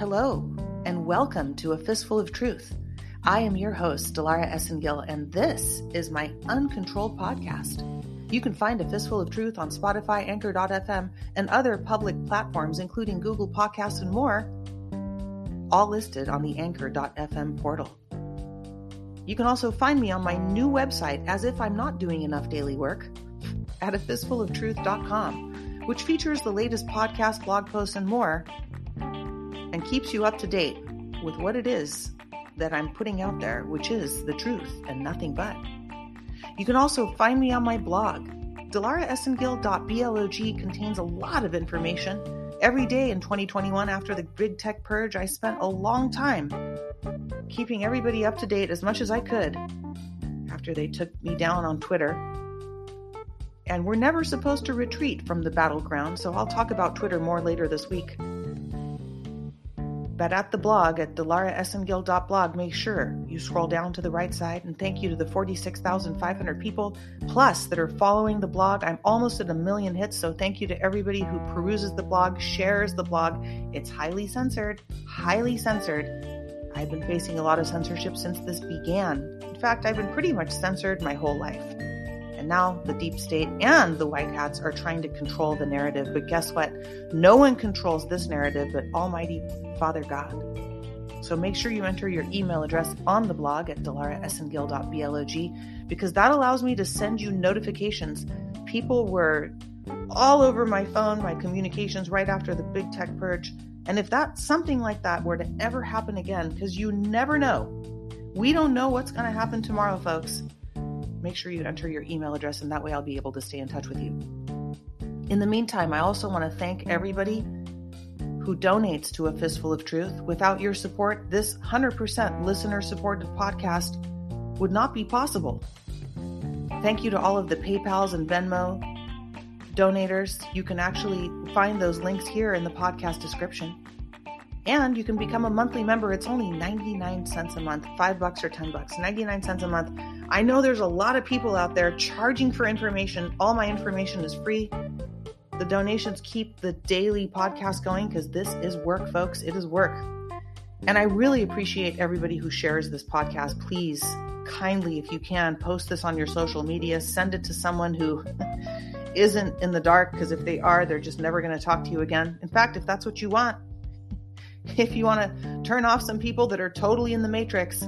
Hello, and welcome to A Fistful of Truth. I am your host, Dilara Esengil, and this is my uncontrolled podcast. You can find A Fistful of Truth on Spotify, Anchor.fm, and other public platforms, including Google Podcasts and more, all listed on the Anchor.fm portal. You can also find me on my new website, as if I'm not doing enough daily work, at a fistfuloftruth.com, which features the latest podcast, blog posts, and more, and keeps you up to date with what it is that I'm putting out there, which is the truth and nothing but. You can also find me on my blog. DilaraEsengil.blog contains a lot of information. Every day in 2021, after the big tech purge, I spent a long time keeping everybody up to date as much as I could after they took me down on Twitter. And we're never supposed to retreat from the battleground, so I'll talk about Twitter more later this week but at the blog at dilaraesengil.blog, make sure you scroll down to the right side and thank you to the 46,500 people plus that are following the blog. I'm almost at a million hits, so thank you to everybody who peruses the blog, shares the blog. It's highly censored, highly censored. I've been facing a lot of censorship since this began. In fact, I've been pretty much censored my whole life. And now the deep state and the white hats are trying to control the narrative. But guess what? No one controls this narrative but Almighty Father God. So make sure you enter your email address on the blog at dilaraesengil.blog because that allows me to send you notifications. People were all over my phone, my communications right after the big tech purge. And if that something like that were to ever happen again, because you never know, we don't know what's going to happen tomorrow, folks make sure you enter your email address, and that way I'll be able to stay in touch with you. In the meantime, I also want to thank everybody who donates to A Fistful of Truth. Without your support, this 100% listener supported podcast would not be possible. Thank you to all of the PayPals and Venmo donators. You can actually find those links here in the podcast description. And you can become a monthly member. It's only 99 cents a month, 5 bucks or 10 bucks, 99 cents a month. I know there's a lot of people out there charging for information. All my information is free. The donations keep the daily podcast going because this is work, folks. It is work. And I really appreciate everybody who shares this podcast. Please, kindly, if you can, post this on your social media, send it to someone who isn't in the dark because if they are, they're just never going to talk to you again. In fact, if that's what you want, if you want to turn off some people that are totally in the matrix,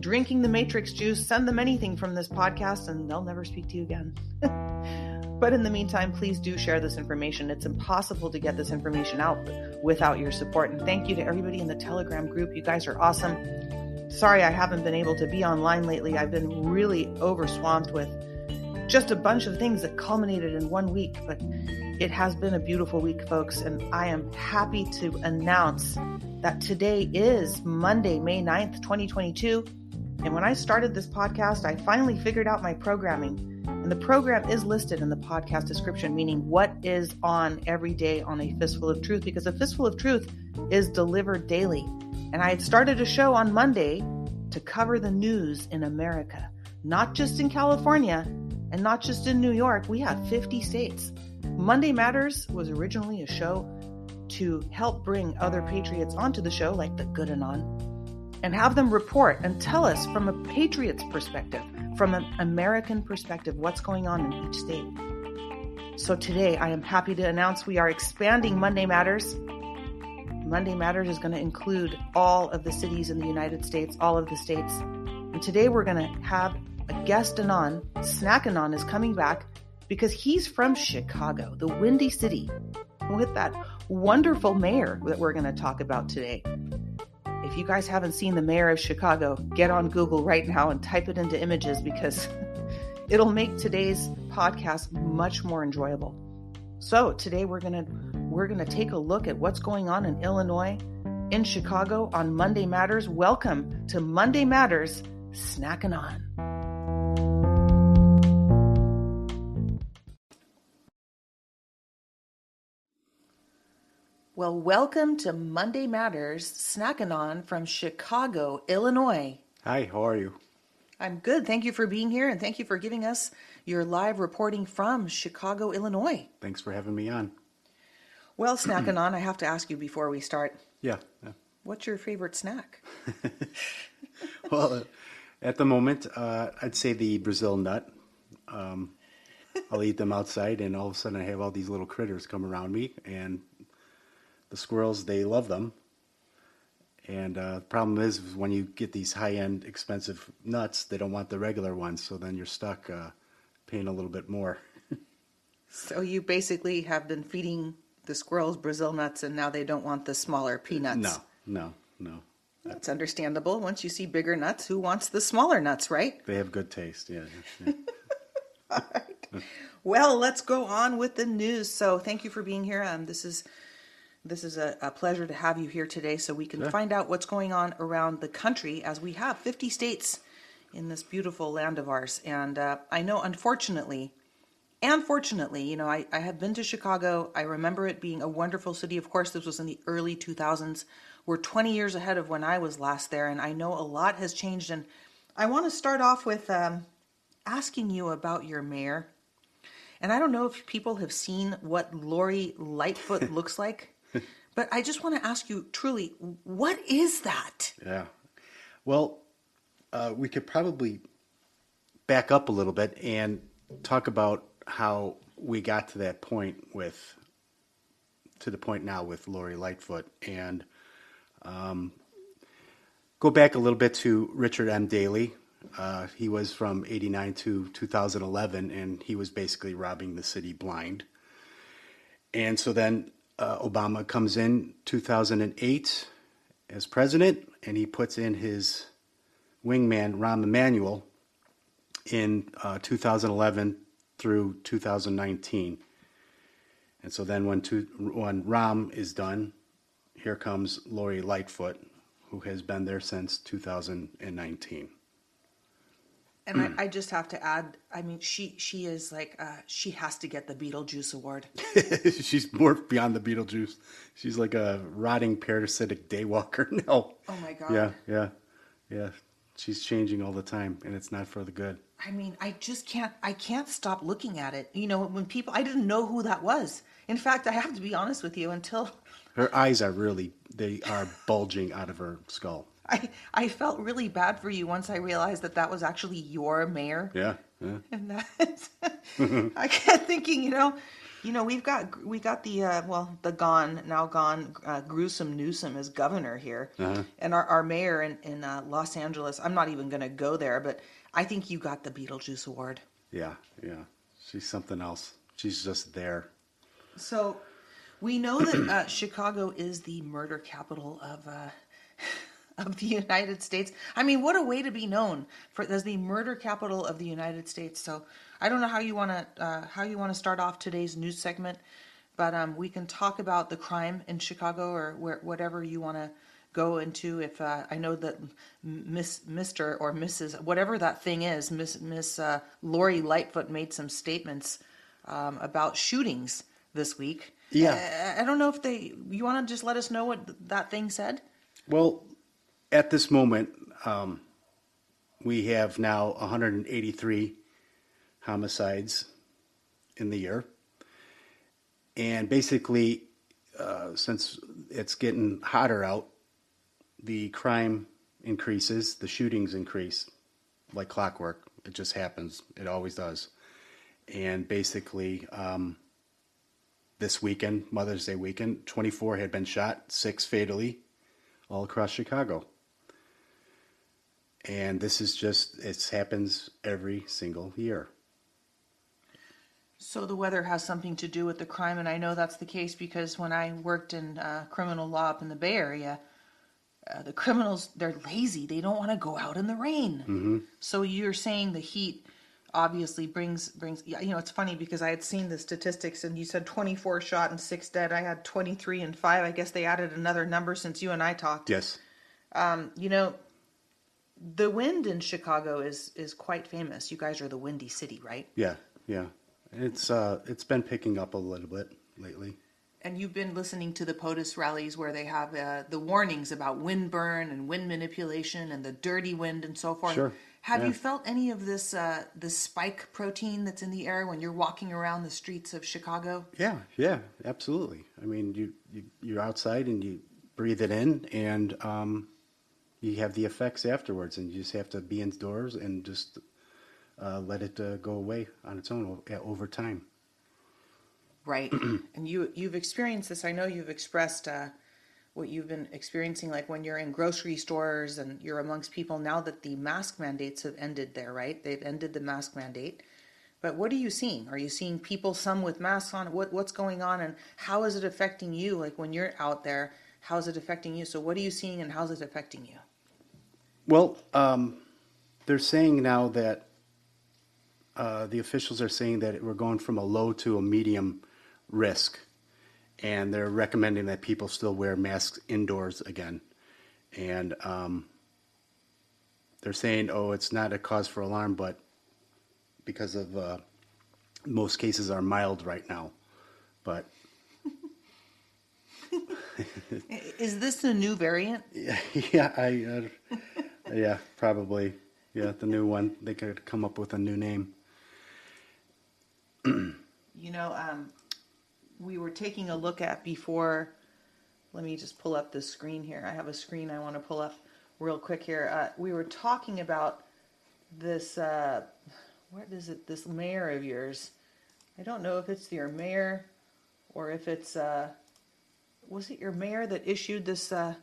drinking the matrix juice, send them anything from this podcast and they'll never speak to you again. but in the meantime, please do share this information. It's impossible to get this information out without your support. And thank you to everybody in the Telegram group. You guys are awesome. Sorry I haven't been able to be online lately. I've been really overswamped with just a bunch of things that culminated in one week, but it has been a beautiful week, folks, and I am happy to announce that today is Monday, May 9th, 2022. And when I started this podcast, I finally figured out my programming. And the program is listed in the podcast description, meaning what is on every day on A Fistful of Truth, because A Fistful of Truth is delivered daily. And I had started a show on Monday to cover the news in America, not just in California and not just in New York. We have 50 states. Monday Matters was originally a show to help bring other patriots onto the show, like the Good Anon and have them report and tell us from a patriot's perspective, from an American perspective, what's going on in each state. So today I am happy to announce we are expanding Monday Matters. Monday Matters is going to include all of the cities in the United States, all of the states. And today we're going to have a guest anon. Snack Anon is coming back because he's from Chicago, the Windy City, with that wonderful mayor that we're going to talk about today. If you guys haven't seen the mayor of Chicago, get on Google right now and type it into images because it'll make today's podcast much more enjoyable. So, today we're going to we're going to take a look at what's going on in Illinois, in Chicago on Monday Matters. Welcome to Monday Matters Snack Anon. Well, welcome to Monday Matters Snack Anon from Chicago, Illinois. Hi, how are you? I'm good. Thank you for being here and thank you for giving us your live reporting from Chicago, Illinois. Thanks for having me on. Well, Snack Anon, I have to ask you before we start Yeah. yeah. What's your favorite snack? well, at the moment, uh, I'd say the Brazil nut. Um, I'll eat them outside, and all of a sudden, I have all these little critters come around me, and the squirrels they love them. And uh, the problem is, is when you get these high-end, expensive nuts, they don't want the regular ones, so then you're stuck uh, paying a little bit more. so you basically have been feeding the squirrels Brazil nuts, and now they don't want the smaller peanuts. No, no, no. That's understandable. Once you see bigger nuts, who wants the smaller nuts, right? They have good taste, yeah. yeah. All right. Well, let's go on with the news. So, thank you for being here. Um, this is this is a, a pleasure to have you here today, so we can Yeah. find out what's going on around the country, as we have 50 states in this beautiful land of ours. And uh, I know, unfortunately, and fortunately, you know, I, I have been to Chicago. I remember it being a wonderful city. Of course, this was in the early 2000s. We're 20 years ahead of when I was last there, and I know a lot has changed. And I want to start off with um, asking you about your mayor. And I don't know if people have seen what Lori Lightfoot looks like, but I just want to ask you truly, what is that? Yeah. Well, uh, we could probably back up a little bit and talk about how we got to that point with, to the point now with Lori Lightfoot, and um, go back a little bit to Richard M. Daley. Uh, he was from 89 to 2011, and he was basically robbing the city blind. And so then uh, Obama comes in 2008 as president, and he puts in his wingman Rahm Emanuel in uh, 2011 through 2019. And so then when two, when Rahm is done, here comes Lori Lightfoot, who has been there since 2019. And I, I just have to add, I mean, she she is like, uh, she has to get the Beetlejuice Award. She's more beyond the Beetlejuice. She's like a rotting parasitic daywalker. No. Oh my God. Yeah, yeah, yeah. She's changing all the time, and it's not for the good. I mean, I just can't, I can't stop looking at it. You know, when people, I didn't know who that was. In fact, I have to be honest with you, until Her eyes are really they are bulging out of her skull. I, I felt really bad for you once I realized that that was actually your mayor. Yeah, yeah. And that, I kept thinking, you know, you know, we've got we got the uh, well, the gone now gone uh, gruesome Newsom as governor here, and our, our mayor in in uh, Los Angeles. I'm not even going to go there, but I think you got the Beetlejuice Award. Yeah, yeah. She's something else. She's just there. So, we know that uh, Chicago is the murder capital of uh, of the United States. I mean, what a way to be known for as the murder capital of the United States. So, I don't know how you want to uh, how you want to start off today's news segment, but um, we can talk about the crime in Chicago or where, whatever you want to go into. If uh, I know that Miss Mister or Mrs. whatever that thing is, Miss Miss uh, Lori Lightfoot made some statements um, about shootings this week. Yeah. Uh, I don't know if they. You want to just let us know what th- that thing said? Well, at this moment, um, we have now 183 homicides in the year. And basically, uh, since it's getting hotter out, the crime increases, the shootings increase like clockwork. It just happens, it always does. And basically, um, this weekend, Mother's Day weekend, 24 had been shot, six fatally, all across Chicago. And this is just, it happens every single year. So the weather has something to do with the crime, and I know that's the case because when I worked in uh, criminal law up in the Bay Area, uh, the criminals they're lazy; they don't want to go out in the rain. So you're saying the heat obviously brings brings. Yeah, you know, it's funny because I had seen the statistics, and you said 24 shot and six dead. I had 23 and five. I guess they added another number since you and I talked. Yes. You know, the wind in Chicago is is quite famous. You guys are the windy city, right? Yeah, yeah. It's uh it's been picking up a little bit lately. And you've been listening to the POTUS rallies where they have uh, the warnings about wind burn and wind manipulation and the dirty wind and so forth. Sure, Have yeah. you felt any of this uh, this spike protein that's in the air when you're walking around the streets of Chicago? Yeah, yeah, absolutely. I mean, you, you you're outside and you breathe it in, and um, you have the effects afterwards, and you just have to be indoors and just uh, let it uh, go away on its own over time. Right. and you you've experienced this. I know you've expressed uh, what you've been experiencing, like when you're in grocery stores and you're amongst people. Now that the mask mandates have ended, there, right? They've ended the mask mandate. But what are you seeing? Are you seeing people, some with masks on? What what's going on, and how is it affecting you? Like when you're out there, how is it affecting you? So what are you seeing, and how's it affecting you? Well, um, they're saying now that uh, the officials are saying that we're going from a low to a medium risk, and they're recommending that people still wear masks indoors again. And um, they're saying, oh, it's not a cause for alarm, but because of uh, most cases are mild right now. But Is this a new variant? yeah, yeah, I, uh, yeah, probably, yeah, the new one. They could come up with a new name. You know, um, we were taking a look at before. Let me just pull up the screen here. I have a screen I want to pull up real quick here. Uh, we were talking about this. Uh, what is it? This mayor of yours. I don't know if it's your mayor or if it's. Uh, was it your mayor that issued this uh,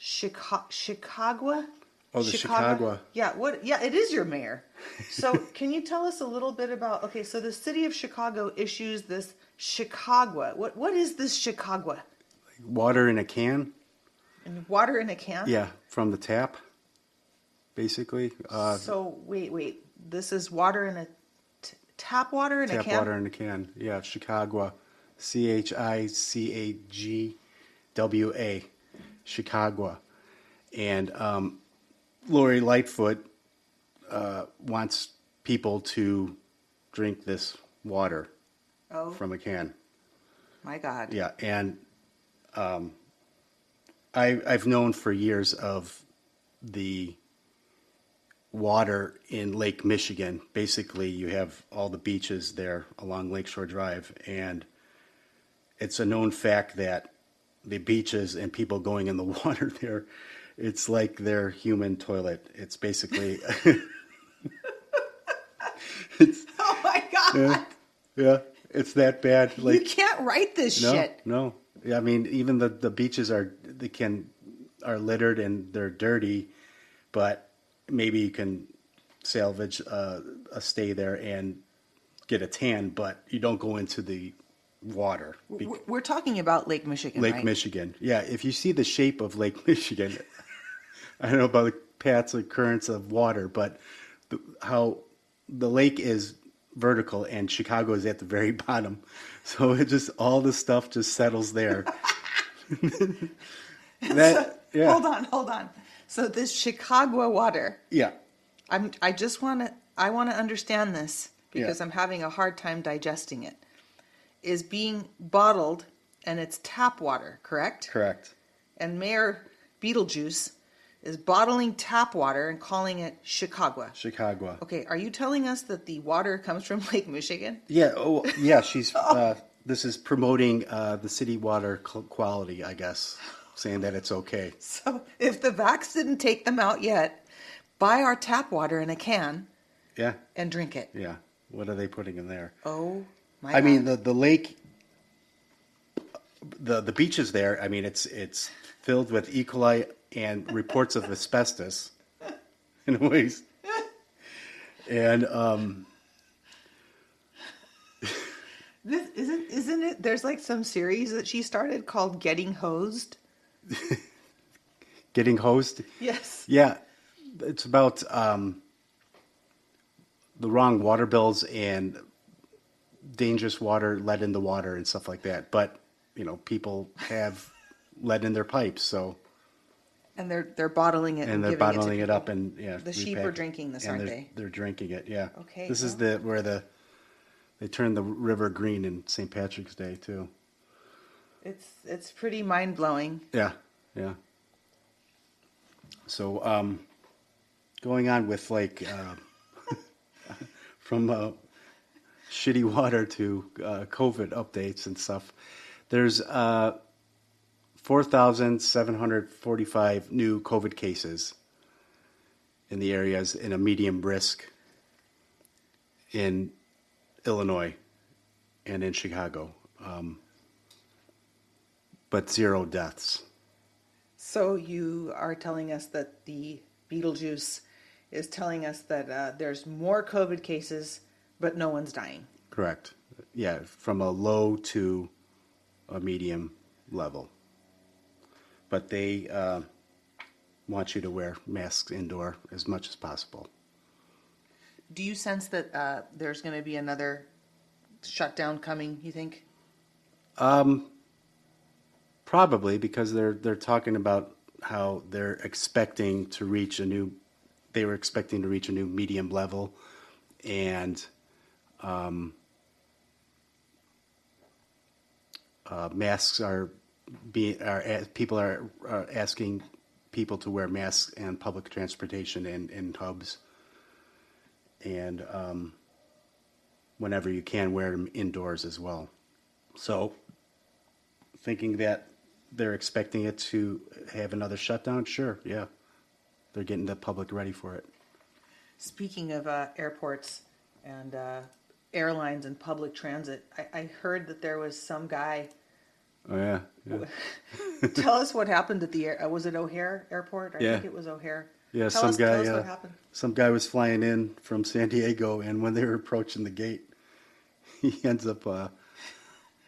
Chicagwa? Chicagwa? Oh, the Chicagwa. Yeah, what? Yeah, it is your mayor. So, can you tell us a little bit about? Okay, so the city of Chicago issues this Chicagwa. What what is this Chicagwa? Water in a can. And water in a can. Yeah, from the tap, basically. Uh, So wait, wait. This is water in a t- tap water in a can. tap water in a can. Yeah, Chicagwa. C H I C A G W A. Chicagwa. And um, Lori Lightfoot uh, wants people to drink this water Oh from a can. my God. Yeah, and um, I I've known for years of the water in Lake Michigan. Basically, you have all the beaches there along Lakeshore Drive, and it's a known fact that the beaches and people going in the water there, it's like their human toilet. It's basically, it's Oh my God. yeah, yeah, it's that bad. Like you can't write this no, shit. No, Yeah, I mean, even the, the beaches are they can are littered and they're dirty, but maybe you can salvage uh, a stay there and get a tan, but you don't go into the water. We're- We're talking about Lake Michigan, Lake right? Michigan, yeah. If you see the shape of Lake Michigan, I don't know about the paths or currents of water, but the, how the lake is vertical and Chicago is at the very bottom, so it just all the stuff just settles there. that yeah Hold on, hold on. So this Chicago water, yeah I'm I just want to I want to understand this because Yeah. I'm having a hard time digesting it. Is being bottled and it's tap water, correct? correct And Mayor Beetlejuice is bottling tap water and calling it Chicagwa. Chicagwa. Okay, are you telling us that the water comes from Lake Michigan? Yeah. Oh, yeah. She's. Uh, this is promoting uh, the city water quality, I guess, saying that it's okay. So if the vax didn't take them out yet, buy our tap water in a can Yeah. and drink it. Yeah. What are they putting in there? Oh my I mean, the the lake, the the beaches there. I mean, it's it's filled with E. coli and reports of asbestos, in ways. And um, This isn't isn't it there's like some series that she started called Getting Hosed? getting hosed. Yes. Yeah, it's about um, the wrong water bills and dangerous water let in the water and stuff like that. But you know, people have lead in their pipes, so And they're they're bottling it and, and they're giving bottling it, it, to up and yeah. The sheep are drinking this, and aren't they're, they? They're drinking it. Yeah. Okay, This is the where the they turn the river green in St. Patrick's Day too. It's it's pretty mind blowing. Yeah, yeah. So, um, going on with like uh, from uh, shitty water to uh, COVID updates and stuff. There's uh, 4,745 new COVID cases in the areas in a medium risk in Illinois and in Chicago, um, but zero deaths. So you are telling us that the Beetlejuice is telling us that uh, there's more COVID cases, but no one's dying. Correct. Yeah, from a low to a medium level. But they uh, want you to wear masks indoor as much as possible. Do you sense that uh, there's going to be another shutdown coming? You think? Um, probably because they're they're talking about how they're expecting to reach a new. They were expecting to reach a new medium level, and um, uh, masks are being are people are, are asking people to wear masks and public transportation and in hubs, and um, whenever you can wear them indoors as well. So, thinking that they're expecting it to have another shutdown, sure, yeah, they're getting the public ready for it. Speaking of uh, airports and uh, airlines and public transit, I, I heard that there was some guy. Oh yeah, yeah. tell us what happened at the air. Uh, was it O'Hare Airport? I Yeah. think it was O'Hare. Yeah, tell some us, guy. Tell us uh, what happened. Some guy was flying in from San Diego, and when they were approaching the gate, he ends up uh,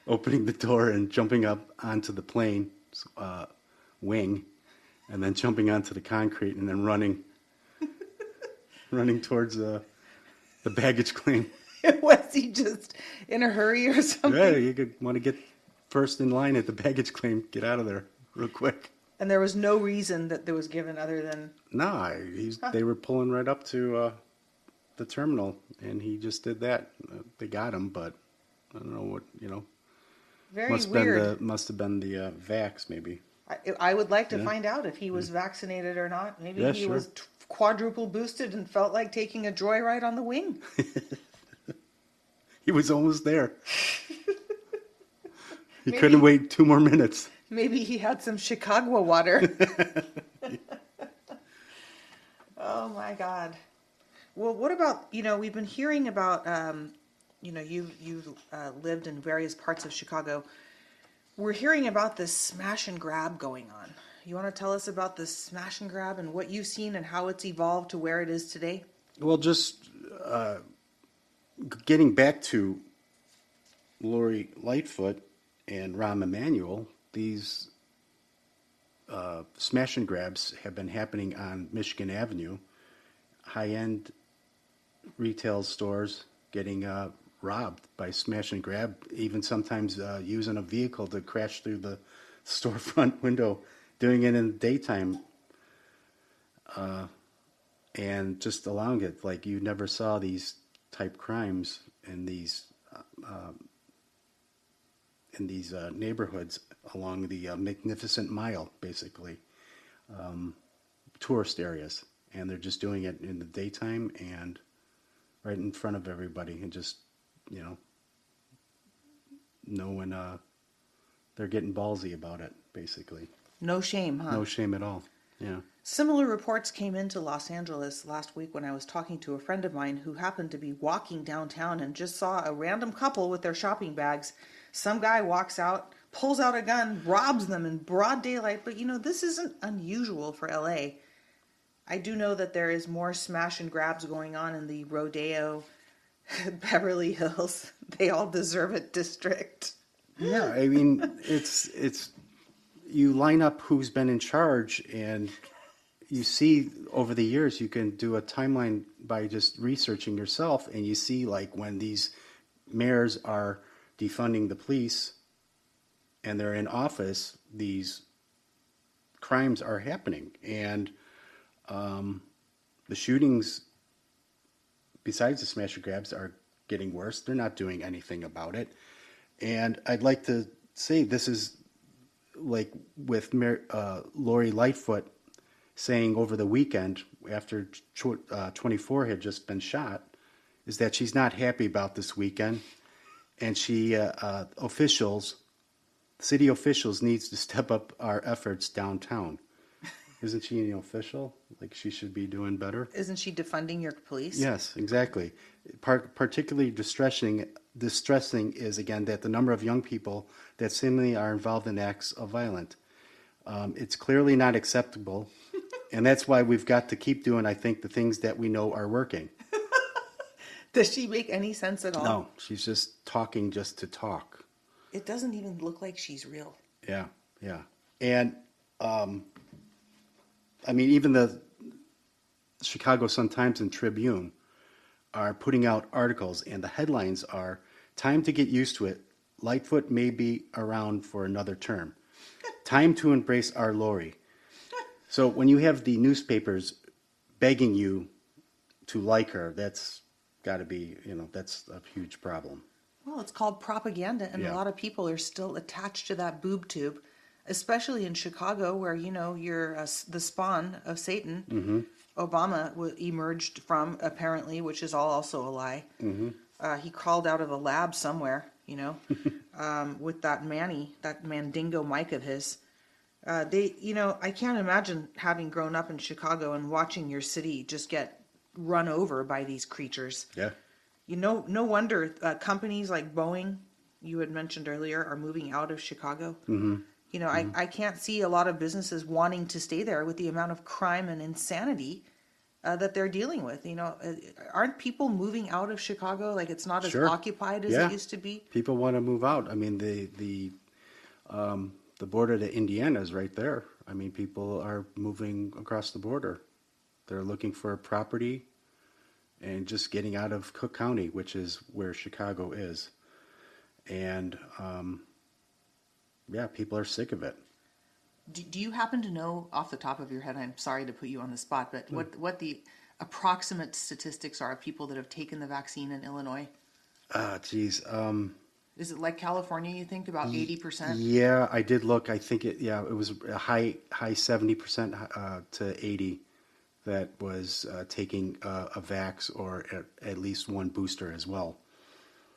opening the door and jumping up onto the plane uh, wing, and then jumping onto the concrete, and then running, running towards uh, the baggage claim. was he just in a hurry or something? Yeah, you could want to get first in line at the baggage claim. Get out of there real quick. And there was no reason that there was given other than No, I, he's, they were pulling right up to uh, the terminal, and he just did that. Uh, they got him, but I don't know what you know. very must weird. been the must have been the uh, vax maybe. I, I would like to find out if he was vaccinated or not. Maybe Yeah, he sure. was t- quadruple boosted and felt like taking a joyride on the wing. He was almost there. he Maybe- couldn't wait two more minutes. Maybe he had some Chicago water. oh my God. Well, what about you know we've been hearing about um, you know you you've uh, lived in various parts of Chicago. We're hearing about this smash and grab going on. You want to tell us about this smash and grab and what you've seen and how it's evolved to where it is today? Well, just uh, getting back to Lori Lightfoot and Rahm Emanuel, these uh, smash and grabs have been happening on Michigan Avenue. High end retail stores getting uh, robbed by smash and grab, even sometimes uh, using a vehicle to crash through the storefront window, doing it in the daytime and just allowing it like you never saw these type crimes and these uh, um, in these uh, neighborhoods along the uh, magnificent mile basically um, tourist areas and they're just doing it in the daytime and right in front of everybody and just you know no one uh, they're getting ballsy about it basically No shame, huh? no shame at all yeah Similar reports came into Los Angeles last week when I was talking to a friend of mine who happened to be walking downtown and just saw a random couple with their shopping bags. Some guy walks out, pulls out a gun, robs them in broad daylight, but you know, this isn't unusual for LA. I do know that there is more smash and grabs going on in the Rodeo, Beverly Hills, they all deserve it district. Yeah, I mean, it's it's you line up who's been in charge, and you see over the years you can do a timeline by just researching yourself, and you see like when these mayors are defunding the police, and they're in office, these crimes are happening, and um, the shootings, besides the smash and grabs, are getting worse. They're not doing anything about it. And I'd like to say this is like with uh, Lori Lightfoot saying over the weekend after uh, 24 had just been shot, is that she's not happy about this weekend, and she uh, uh, officials city officials needs to step up our efforts downtown. Isn't she an official? Like she should be doing better. Isn't she defunding your police? Yes, exactly. Par- particularly distressing, distressing is again that the number of young people that seemingly are involved in acts of violence. Um, it's clearly not acceptable, and that's why we've got to keep doing. I think the things that we know are working. Does she make any sense at all? No, she's just talking just to talk. It doesn't even look like she's real. Yeah, yeah, and um, I mean even the Chicago Sun Times and Tribune are putting out articles, and the headlines are "Time to get used to it. Lightfoot may be around for another term. Time to embrace our Lori." So when you have the newspapers begging you to like her, that's got to be you know that's a huge problem. Well, it's called propaganda, and Yeah. a lot of people are still attached to that boob tube, especially in Chicago, where you know you're uh, the spawn of Satan. Mm-hmm. Obama w- emerged from apparently, which is all also a lie. Mm-hmm. Uh, he crawled out of a lab somewhere, you know, um, with that Manny, that Mandingo Mike of his. Uh, they, you know, I can't imagine having grown up in Chicago and watching your city just get run over by these creatures. Yeah. You know, no wonder uh, companies like Boeing, you had mentioned earlier, are moving out of Chicago. Mm-hmm. You know, I, I can't see a lot of businesses wanting to stay there with the amount of crime and insanity uh, that they're dealing with. You know, uh, aren't people moving out of Chicago? Like it's not as Sure. occupied as Yeah. it used to be. People want to move out. I mean, the the um, the border to Indiana is right there. I mean, people are moving across the border. They're looking for a property and just getting out of Cook County, which is where Chicago is. And um, yeah, people are sick of it. Do, do you happen to know off the top of your head? I'm sorry to put you on the spot, but Hmm. what what the approximate statistics are of people that have taken the vaccine in Illinois? Ah, geez. Um, Is it like California? You think about eighty percent? yeah, I did look. I think it. Yeah, it was a high high seventy percent uh, to eighty that was uh, taking uh, a vax or at, at least one booster as well.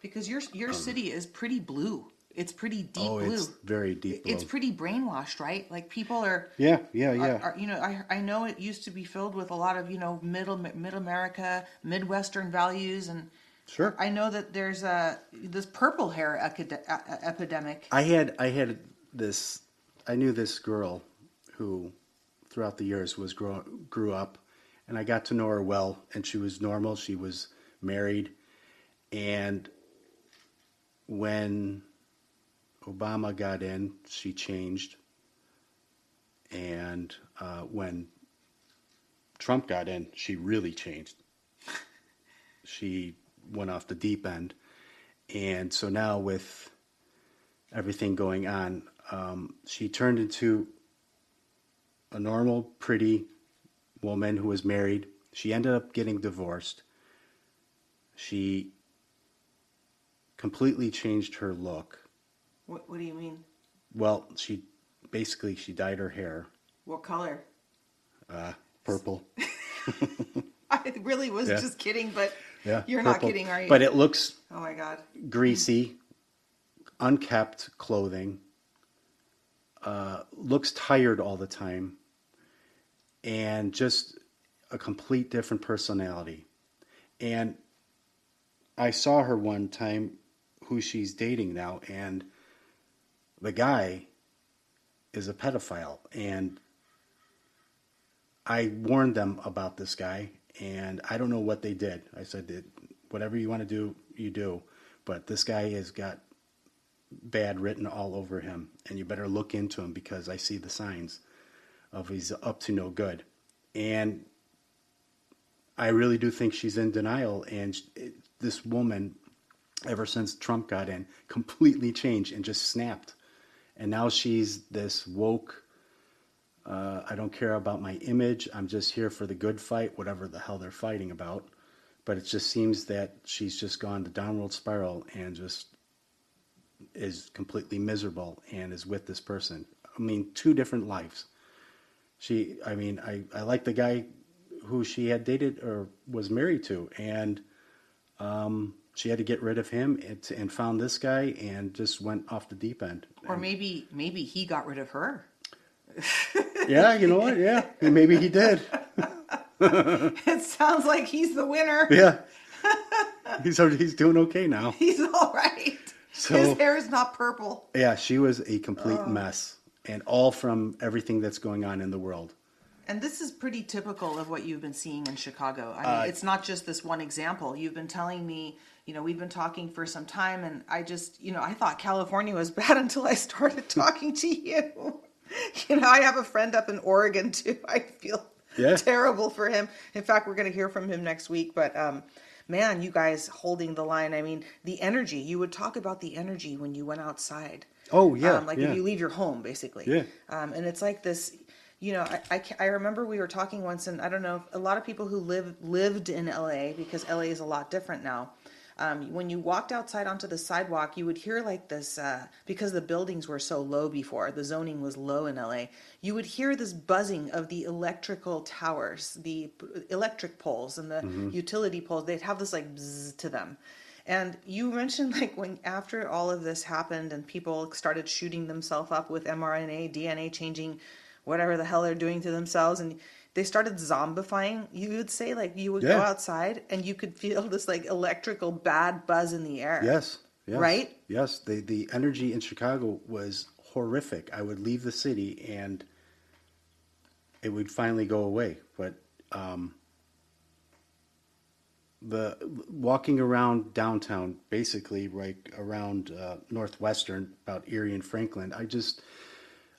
Because your your city is pretty blue. It's pretty deep Um, oh, blue. it's very deep. It's pretty brainwashed, right? Like people are. Yeah, yeah, are- yeah. are- you know, I I know it used to be filled with a lot of you know middle mid America, Midwestern values, and Sure. I know that there's a this purple hair acad- a- epidemic. I had I had this. I knew this girl who, throughout the years, was grow, grew up, and I got to know her well. And she was normal. She was married, and when Obama got in, she changed. And uh, when Trump got in, she really changed. She went off the deep end. And so now, with everything going on, um, she turned into a normal, pretty woman who was married. She ended up getting divorced. She completely changed her look. What, what do you mean? Well, she basically she dyed her hair What color? uh, purple. I really was Yeah. just kidding, but Yeah, you're not kidding, are you? But it looks oh my god. greasy, unkept clothing, uh, looks tired all the time, and just a complete different personality. And I saw her one time, who she's dating now, and the guy is a pedophile. And I warned them about this guy, and I don't know what they did. I said whatever you want to do, you do. But this guy has got bad written all over him, and you better look into him because I see the signs of he's up to no good. And I really do think she's in denial. And this woman, ever since Trump got in, completely changed and just snapped. And now she's this woke. Uh, I don't care about my image. I'm just here for the good fight, whatever the hell they're fighting about. But it just seems that she's just gone the downward spiral and just is completely miserable and is with this person. I mean, two different lives. She, I mean, I, I like the guy who she had dated or was married to, and um, she had to get rid of him and, and found this guy and just went off the deep end. Or maybe maybe he got rid of her. Yeah, you know what? Yeah, maybe he did. It sounds like he's the winner. Yeah, he's he's doing okay now. He's all right. So- His hair is not purple. Yeah, she was a complete mess, and all from everything that's going on in the world. And this is pretty typical of what you've been seeing in Chicago. I Uh, mean, it's not just this one example. You've been telling me, you know, we've been talking for some time, and I just, you know, I thought California was bad until I started talking to you. You know, I have a friend up in Oregon too. I feel Yeah. terrible for him. In fact, we're going to hear from him next week. But um, man, you guys holding the line. I mean, the energy. You would talk about the energy when you went outside. Oh, yeah, um, like yeah. if you leave your home, basically. Yeah. Um, and it's like this, you know, I, I, I remember we were talking once, and I don't know, a lot of people who live lived in LA because LA is a lot different now. Um, when you walked outside onto the sidewalk, you would hear like this uh, because the buildings were so low before the zoning was low in LA. You would hear this buzzing of the electrical towers, the electric poles, and the utility poles. They'd have this like bzzz to them. And you mentioned like when after all of this happened and people started shooting themselves up with mRNA, DNA changing, whatever the hell they're doing to themselves, and they started zombifying. You would say like you would go outside and you could feel this like electrical bad buzz in the air. Yes, yes, Right? Yes, the the energy in Chicago was horrific. I would leave the city and it would finally go away. But um, the walking around downtown, basically right around uh, Northwestern, about Erie and Franklin, I just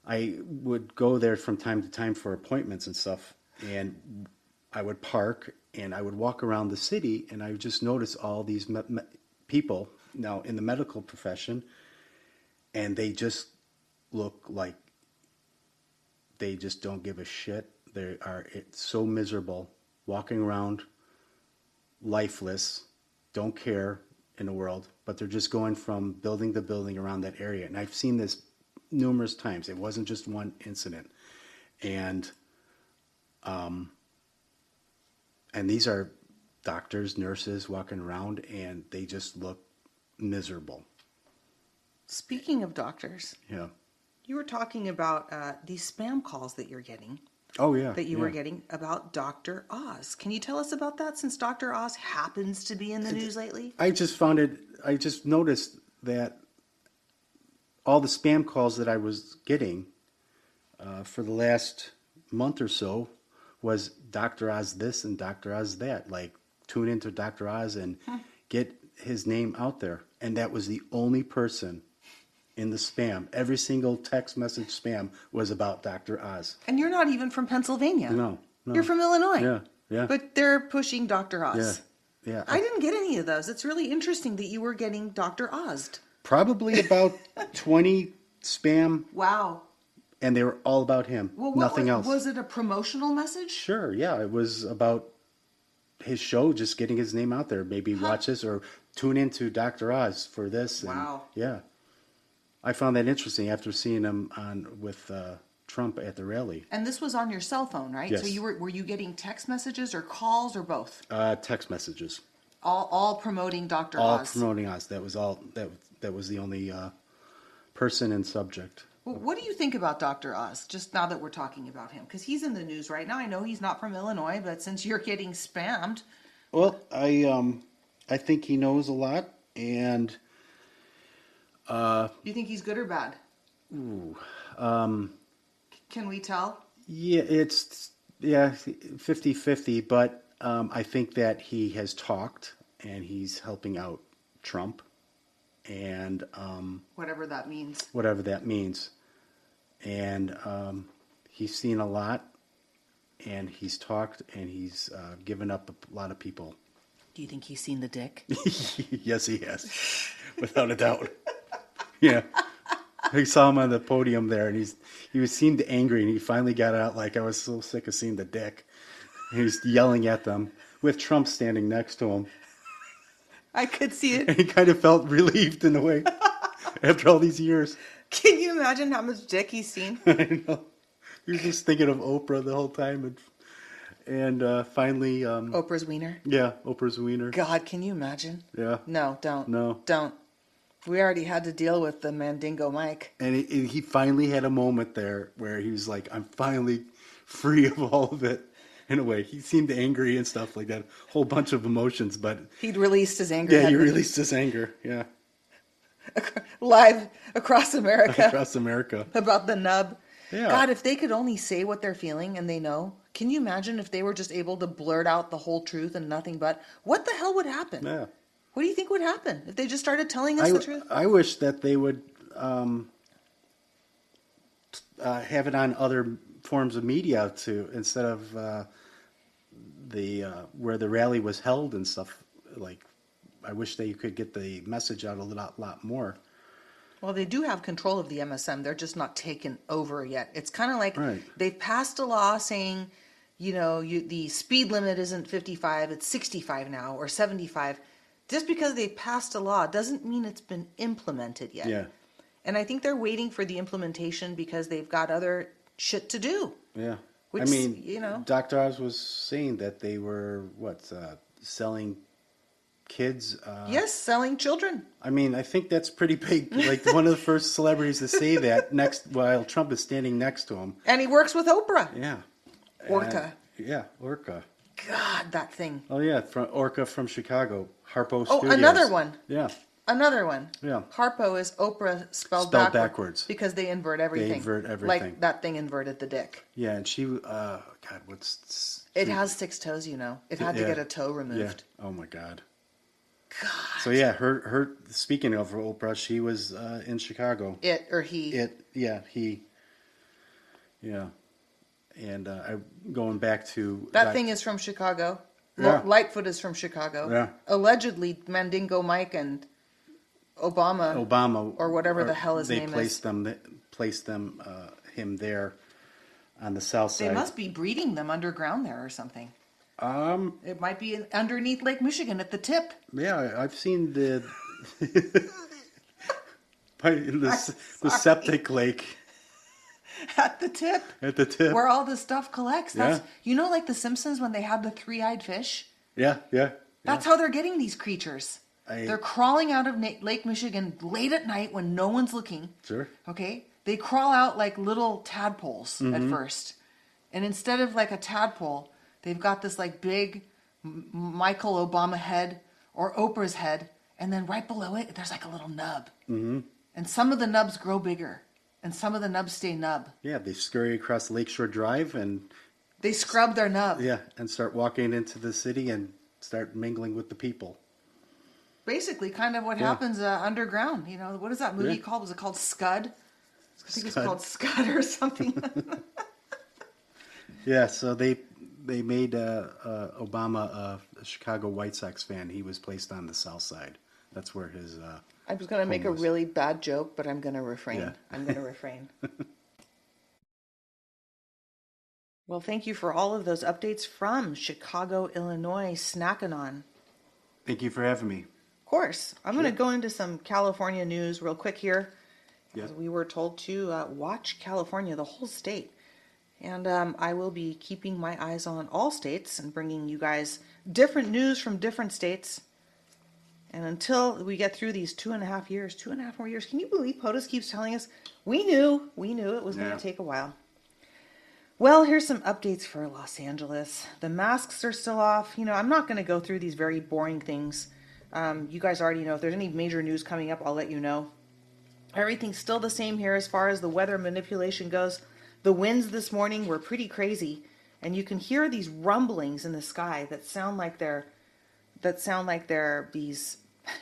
I would go there from time to time for appointments and stuff, and I would park and I would walk around the city, and I would just notice all these me- me- people now in the medical profession, and they just look like they just don't give a shit. They are it's so miserable walking around, lifeless, don't care in the world, but they're just going from building to building around that area. And I've seen this numerous times. It wasn't just one incident, and um, and these are doctors, nurses walking around, and they just look miserable. Speaking of doctors, Yeah. you were talking about uh, these spam calls that you're getting. Oh yeah. that you yeah. were getting about Dr. Oz. Can you tell us about that since Dr. Oz happens to be in the news lately? I just found it. I just noticed that all the spam calls that I was getting uh, for the last month or so was Dr. Oz this and Dr. Oz that. Like tune into Dr. Oz and get his name out there. And that was the only person in the spam. Every single text message spam was about Dr. Oz. And you're not even from Pennsylvania. No, no. You're from Illinois. Yeah, yeah. But they're pushing Dr. Oz. yeah. yeah. I didn't get any of those. It's really interesting that you were getting Dr. Oz. Probably about 20 spam Wow. and they were all about him. Well, what Nothing was, else. Was it a promotional message? Sure, yeah, it was about his show, just getting his name out there. Maybe watch this or tune into Doctor Oz for this. and- Wow. yeah, I found that interesting after seeing him on with uh, Trump at the rally. And this was on your cell phone, right? Yes. So you were were you getting text messages or calls or both? Uh, text messages, All all promoting Dr. all Oz. promoting Oz. That was all. That that was the only uh, person and subject. Well, what do you think about Dr. Oz? Just now that we're talking about him, because he's in the news right now. I know he's not from Illinois, but since you're getting spammed, Well, I um, I think he knows a lot, and do you think he's good or bad? Ooh, um, can we tell? Yeah, it's yeah, 50-50, but um, I think that he has talked and he's helping out Trump and um, Whatever that means. whatever that means. And um, he's seen a lot and he's talked and he's uh, given up a lot of people. Do you think he's seen the dick? yes, he has, without a doubt. Yeah. I saw him on the podium there, and he's he was seemed angry, and he finally got out like I was so sick of seeing the dick. And he's yelling at them with Trump standing next to him, I could see it. and he kind of felt relieved in a way after all these years. Can you imagine how much dick he's seen? I know he was just thinking of Oprah the whole time, and and uh, finally, um, Oprah's wiener. yeah, Oprah's wiener. God, can you imagine? Yeah, No, don't. No. Don't. We already had to deal with the Mandingo Mike. and he, he finally had a moment there where he was like, "I'm finally free of all of it." In a way, he seemed angry and stuff like that, whole bunch of emotions. But He'd released his anger. yeah, he released his anger. Yeah, live across America across America. about the nub. Yeah. God, if they could only say what they're feeling and they know, can you imagine if they were just able to blurt out the whole truth and nothing but what the hell would happen? Yeah. What do you think would happen if they just started telling us I, the truth? I wish that they would um, uh, have it on other forms of media too, instead of uh, the uh, where the rally was held and stuff. Like, I wish they could get the message out a lot, lot more. Well, they do have control of the MSM. They're just not taken over yet. It's kind of like Right. they've passed a law saying, you know, you, the speed limit isn't 55, it's 65 now or 75. Just because they passed a law doesn't mean it's been implemented yet. Yeah, And I think they're waiting for the implementation because they've got other shit to do. yeah. Which, I mean, you know- Dr. Oz was saying that they were what uh, selling kids. Uh, yes, selling children. I mean, I think that's pretty big. Like one of the first celebrities to say that next while Trump is standing next to him. And he works with Oprah. Yeah. Orca. And- yeah, Orca. God, that thing. Oh yeah, from Orca from Chicago, Harpo Oh, Studios. another one. Yeah, Another one. Yeah. Harpo is Oprah spelled, Spelled backward backwards. because they invert everything. invert everything. Like that thing inverted the dick. yeah, and she, uh, God, what's It has six toes, you know. It had to get a toe yeah? removed. Oh my God. God. So yeah, her her. Speaking of Oprah, she was uh, in Chicago. It or he. It yeah he. Yeah, and uh, I going back to that thing is from Chicago. Yeah. Lightfoot is from Chicago. Yeah. Allegedly, Mandingo Mike and Obama. Obama Or whatever the hell his they name is. placed them placed them uh, him there on the south side. They must be breeding them underground there or something. Um, It might be underneath Lake Michigan at the tip. yeah, I've seen the by the, the septic lake At the tip. at the tip. Where all the stuff collects. That's Yeah. you know like the Simpsons when they had the three eyed fish? yeah, yeah, That's how they're getting these creatures. I- They're crawling out of Na- Lake Michigan late at night when no one's looking. sure. Okay? They crawl out like little tadpoles at first. And instead of like a tadpole, they've got this like big M- Michael Obama head or Oprah's head. And then right below it, there's like a little nub. Mm-hmm. And some of the nubs grow bigger. And some of the nubs stay nub. Yeah, they scurry across Lakeshore Drive and They scrub their nub. yeah, and start walking into the city and start mingling with the people. basically kind of what Yeah. happens uh, underground. You know, what is that movie Yeah. called? Was it called Scud? I think it's called Scud or something. Yeah, so they they made uh, uh, Obama a, a Chicago White Sox fan. He was placed on the south side. That's where his uh, I was going to make a Homeless. really bad joke, but I'm going to refrain. Yeah. I'm going to refrain. well, thank you for all of those updates from Chicago, Illinois, Snack Anon. Thank you for having me. Of course, I'm going to go into some California news real quick here. Yeah. We were told to uh, watch California, the whole state. And um, I will be keeping my eyes on all states and bringing you guys different news from different states. And until we get through these two and a half years, two and a half more years, can you believe POTUS keeps telling us we knew, we knew it was going to take a while. Well, here's some updates for Los Angeles. The masks are still off. You know, I'm not going to go through these very boring things. Um, you guys already know if there's any major news coming up, I'll let you know. Everything's still the same here as far as the weather manipulation goes. The winds this morning were pretty crazy, and you can hear these rumblings in the sky that sound like they're that sound like they're these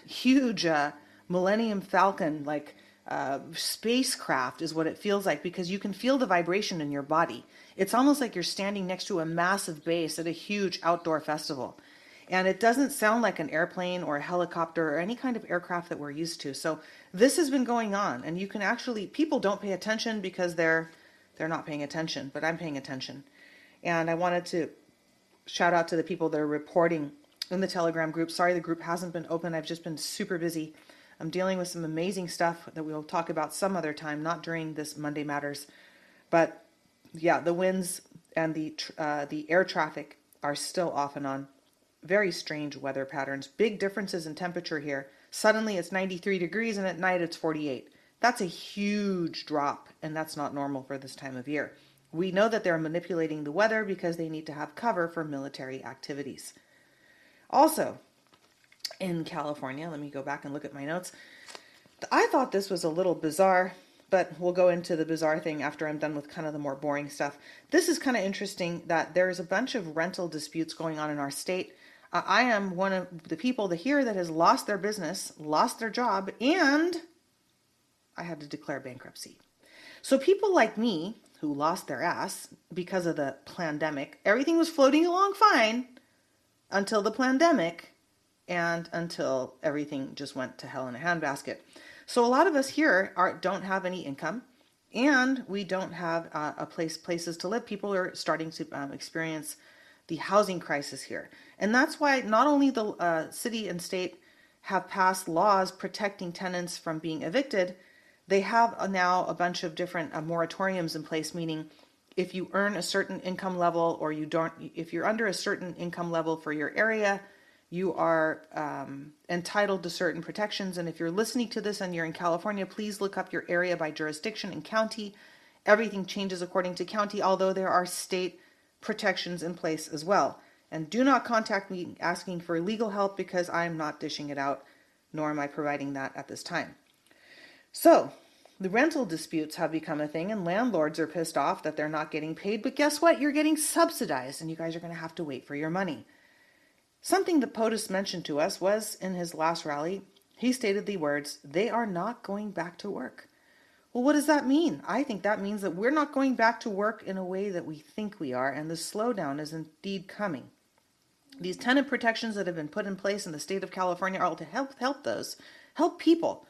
huge uh, Millennium Falcon like uh, spacecraft is what it feels like because you can feel the vibration in your body. It's almost like you're standing next to a massive base at a huge outdoor festival. And it doesn't sound like an airplane or a helicopter or any kind of aircraft that we're used to. So this has been going on and you can actually people don't pay attention because they're they're not paying attention, but I'm paying attention. And I wanted to shout out to the people that are reporting in the Telegram group. Sorry the group hasn't been open. I've just been super busy. I'm dealing with some amazing stuff that we'll talk about some other time, not during this Monday Matters. But yeah, the winds and the uh, the air traffic are still off and on. Very strange weather patterns. Big differences in temperature here. Suddenly it's 93 degrees and at night it's 48. That's a huge drop, and that's not normal for this time of year. We know that they're manipulating the weather because they need to have cover for military activities. Also, in California, let me go back and look at my notes. I thought this was a little bizarre, but we'll go into the bizarre thing after I'm done with kind of the more boring stuff. This is kind of interesting that there's a bunch of rental disputes going on in our state. Uh, I am one of the people here that has lost their business, lost their job, and I had to declare bankruptcy. So people like me who lost their ass because of the pandemic, everything was floating along fine until the pandemic and until everything just went to hell in a handbasket. So a lot of us here are don't have any income, and we don't have uh, a place places to live. People are starting to um, experience the housing crisis here, and that's why not only the uh, city and state have passed laws protecting tenants from being evicted, they have now a bunch of different uh, moratoriums in place, meaning if you earn a certain income level or you don't, if you're under a certain income level for your area you are um, entitled to certain protections. And if you're listening to this and you're in California, please look up your area by jurisdiction and county. Everything changes according to county, although there are state protections in place as well. And do not contact me asking for legal help because I'm not dishing it out, nor am I providing that at this time. So, the rental disputes have become a thing, and landlords are pissed off that they're not getting paid. But guess what? You're getting subsidized, and you guys are going to have to wait for your money. Something that POTUS mentioned to us was in his last rally, he stated the words, they are not going back to work. Well, what does that mean? I think that means that we're not going back to work in a way that we think we are, and the slowdown is indeed coming. These tenant protections that have been put in place in the state of California are all to help help those, help people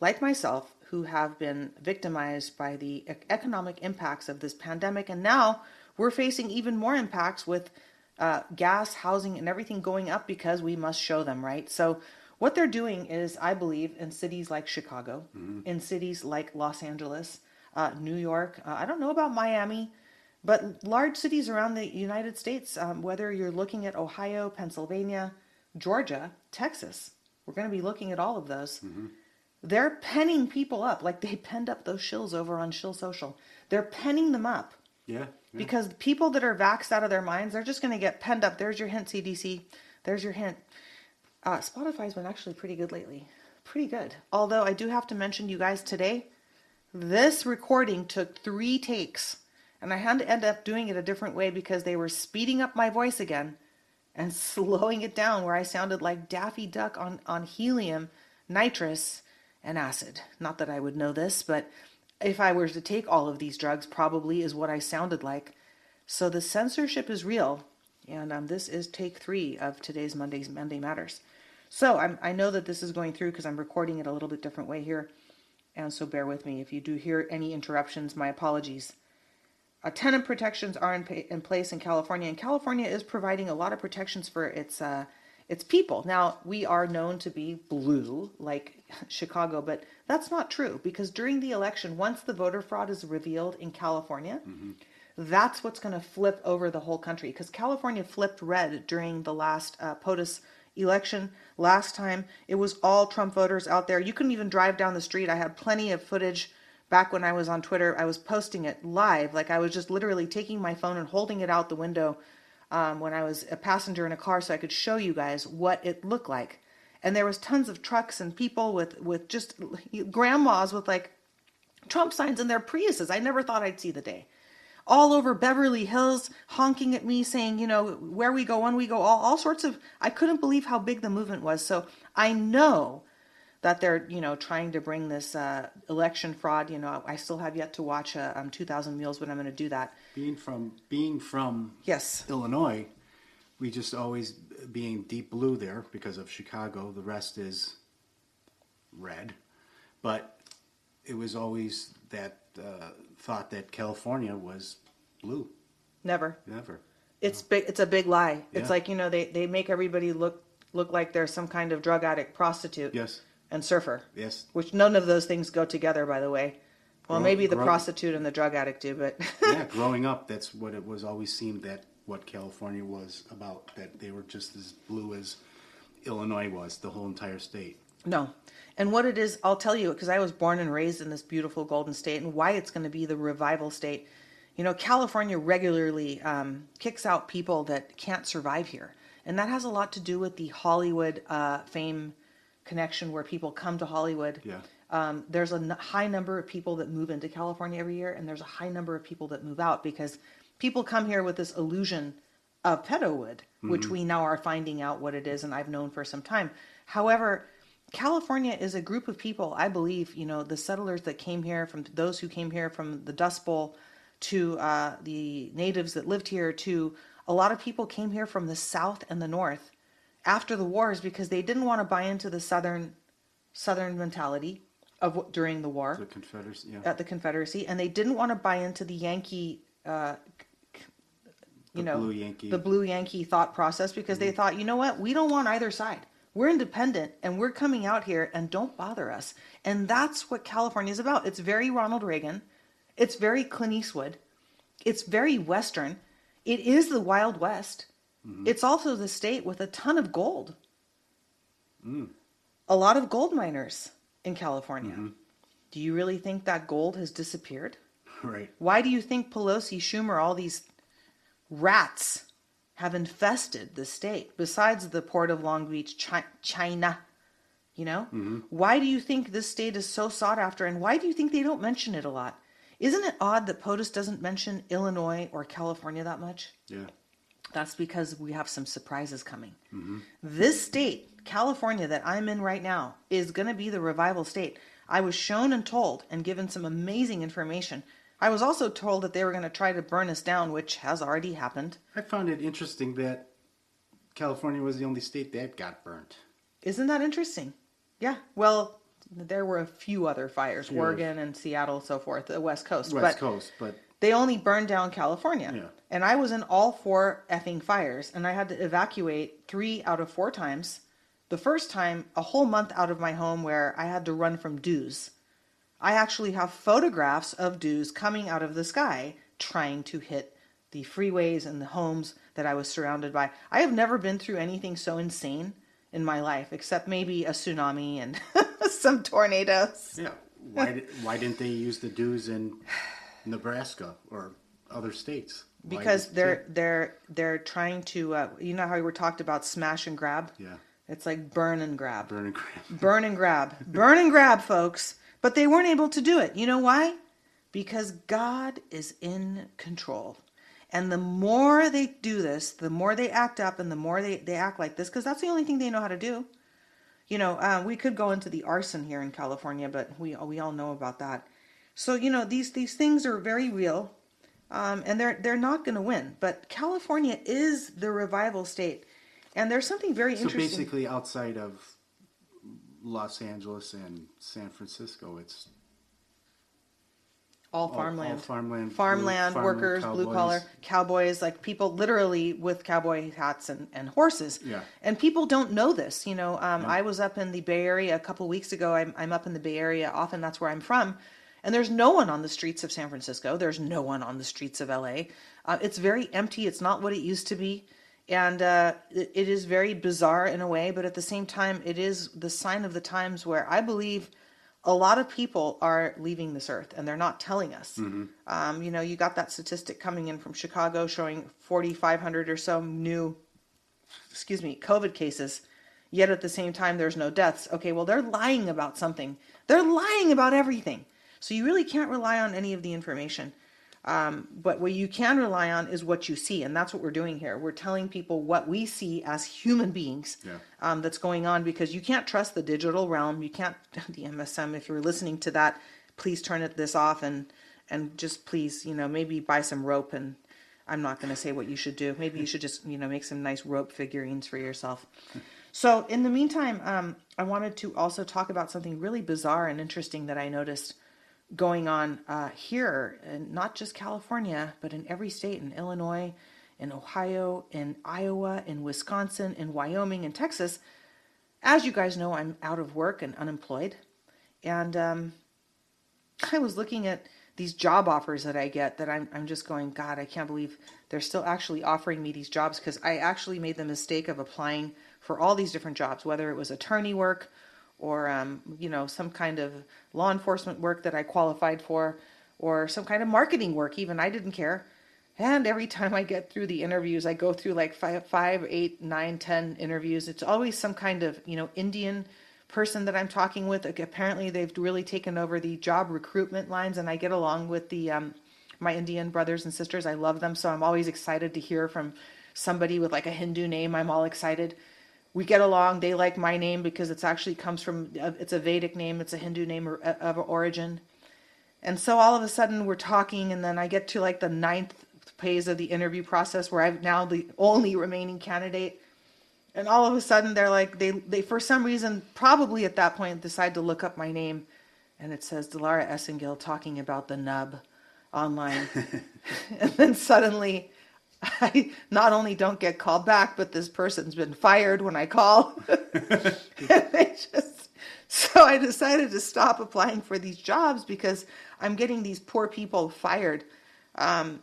like myself who have been victimized by the economic impacts of this pandemic, and now we're facing even more impacts with uh, gas, housing, and everything going up because we must show them, right? So, what they're doing is, I believe, in cities like Chicago, mm-hmm. in cities like Los Angeles, uh, New York, uh, I don't know about Miami, but large cities around the United States, um, whether you're looking at Ohio, Pennsylvania, Georgia, Texas, we're going to be looking at all of those. Mm-hmm. They're penning people up like they penned up those shills over on Shill Social. They're penning them up yeah. Because people that are vaxxed out of their minds, they're just going to get penned up. There's your hint, CDC. There's your hint. Uh, Spotify's been actually pretty good lately. Pretty good. Although I do have to mention you guys today, this recording took three takes. And I had to end up doing it a different way because they were speeding up my voice again and slowing it down where I sounded like Daffy Duck on, on helium, nitrous, and acid. Not that I would know this, but if I were to take all of these drugs, probably is what I sounded like. So the censorship is real, and um, this is take three of today's Monday's Monday Matters. So I'm, I know that this is going through because I'm recording it a little bit different way here, and so bear with me if you do hear any interruptions. My apologies. Uh, tenant protections are in, in, place in California, and California is providing a lot of protections for its uh, its people. Now we are known to be blue, like Chicago, but that's not true because during the election, once the voter fraud is revealed in California, mm-hmm. that's what's going to flip over the whole country because California flipped red during the last uh, POTUS election. Last time, it was all Trump voters out there. You couldn't even drive down the street. I had plenty of footage back when I was on Twitter. I was posting it live. Like I was just literally taking my phone and holding it out the window um, when I was a passenger in a car so I could show you guys what it looked like and there was tons of trucks and people with with just grandmas with like Trump signs in their Priuses. I never thought I'd see the day. All over Beverly Hills, honking at me, saying, you know, where we go, when we go, all, all sorts of. I couldn't believe how big the movement was. So I know that they're, you know, trying to bring this uh, election fraud. You know, I still have yet to watch uh, um, 2,000 Mules, but I'm going to do that. Being from being from yes Illinois, we just always being deep blue there because of Chicago. The rest is red, but it was always that uh, thought that California was blue. Never. Never. It's no. big. It's a big lie. Yeah. It's like you know they they make everybody look look like they're some kind of drug addict, prostitute. Yes. And surfer. Yes. Which none of those things go together, by the way. Well, Grow- maybe the grow- prostitute and the drug addict do, but yeah, growing up, that's what it was always seemed that what California was about. That they were just as blue as Illinois was, the whole entire state. No. And what it is, I'll tell you, because I was born and raised in this beautiful Golden State, and why it's going to be the revival state. You know, California regularly um, kicks out people that can't survive here. And that has a lot to do with the Hollywood uh, fame connection where people come to Hollywood. Yeah. Um, there's a n- high number of people that move into California every year, and there's a high number of people that move out because people come here with this illusion of pedowood, which we now are finding out what it is, and I've known for some time. However, California is a group of people, I believe, you know, the settlers that came here, from those who came here from the Dust Bowl to uh, the natives that lived here, to a lot of people came here from the South and the North after the wars because they didn't want to buy into the Southern Southern mentality of what, during the war The Confederacy, yeah. at the Confederacy, and they didn't want to buy into the Yankee, uh, you The know, blue Yankee. the blue Yankee thought process because they thought, you know what, we don't want either side. We're independent and we're coming out here and don't bother us. And that's what California is about. It's very Ronald Reagan. It's very Clint Eastwood. It's very Western. It is the Wild West. Mm-hmm. It's also the state with a ton of gold. Mm. A lot of gold miners in California. Mm-hmm. Do you really think that gold has disappeared? right. Why do you think Pelosi, Schumer, all these rats have infested the state besides the port of Long Beach, Chi- China? You know? Mm-hmm. Why do you think this state is so sought after and why do you think they don't mention it a lot? Isn't it odd that POTUS doesn't mention Illinois or California that much? Yeah. That's because we have some surprises coming. Mm-hmm. This state, California, that I'm in right now, is going to be the revival state. I was shown and told and given some amazing information. I was also told that they were going to try to burn us down, which has already happened. I found it interesting that California was the only state that got burnt. Isn't that interesting? Yeah. Well, there were a few other fires. Oregon and Seattle, so forth, the West Coast. West but Coast, but they only burned down California. Yeah. And I was in all four effing fires, and I had to evacuate three out of four times. The first time, a whole month out of my home where I had to run from DEWs. I actually have photographs of DEWs coming out of the sky trying to hit the freeways and the homes that I was surrounded by. I have never been through anything so insane in my life, except maybe a tsunami and some tornadoes. yeah, why why didn't they use the DEWs in Nebraska or other states? Because they're they're they're trying to uh, you know how we were talked about smash and grab? Yeah. It's like burn and grab. Burn and grab. burn and grab. Burn and grab folks. But they weren't able to do it. You know why? Because god is in control. And the more they do this the more they act up and the more they, they act like this because that's the only thing they know how to do. You know uh, we could go into the arson here in california but we, we all know about that so you know these these things are very real um, and they're they're not going to win. But California is the revival state, and there's something very So interesting. basically, outside of Los Angeles and San Francisco, it's all all- farmland, all farmland, blue- farmland farmer, workers, blue collar cowboys, like people literally with cowboy hats and, and horses. Yeah. And people don't know this. You know, um, Yeah. I was up in the Bay Area a couple weeks ago. I'm, I'm up in the Bay Area. Often that's where I'm from. And there's no one on the streets of San Francisco. There's no one on the streets of LA. Uh, it's very empty. It's not what it used to be. And uh, it, it is very bizarre in a way, but at the same time, it is the sign of the times where I believe a lot of people are leaving this earth and they're not telling us. Um, you know, you got that statistic coming in from Chicago showing 4,500 or so new, excuse me, COVID cases. Yet at the same time, there's no deaths. Okay, well, they're lying about something. They're lying about everything. So you really can't rely on any of the information. Um, but what you can rely on is what you see, and that's what we're doing here. We're telling people what we see as human beings Yeah. um, that's going on because you can't trust the digital realm. You can't the MSM. If you're listening to that, please turn it this off and and just please, you know, maybe buy some rope. And I'm not going to say what you should do. Maybe you should just you know make some nice rope figurines for yourself. So in the meantime, um, I wanted to also talk about something really bizarre and interesting that I noticed going on uh, here, and not just California, but in every state, in Illinois, in Ohio, in Iowa, in Wisconsin, in Wyoming, in Texas. As you guys know, I'm out of work and unemployed, and um, I was looking at these job offers that I get that I'm I'm just going, God, I can't believe they're still actually offering me these jobs because I actually made the mistake of applying for all these different jobs, whether it was attorney work or um, you know some kind of law enforcement work that I qualified for, or some kind of marketing work. Even I didn't care. And every time I get through the interviews, I go through like five, five, eight, nine, ten interviews. It's always some kind of you know Indian person that I'm talking with. Apparently, they've really taken over the job recruitment lines, and I get along with the um, my Indian brothers and sisters. I love them, so I'm always excited to hear from somebody with like a Hindu name. I'm all excited. We get along. They like my name because it's actually comes from uh, it's a Vedic name. It's a Hindu name uh, of origin. And so all of a sudden we're talking, and then I get to like the ninth phase of the interview process where I'm now the only remaining candidate and all of a sudden they're like they they for some reason probably at that point decide to look up my name and it says Dilara Esengil talking about the nub online and then suddenly I not only don't get called back but this person's been fired when I call and they just so I decided to stop applying for these jobs because I'm getting these poor people fired um,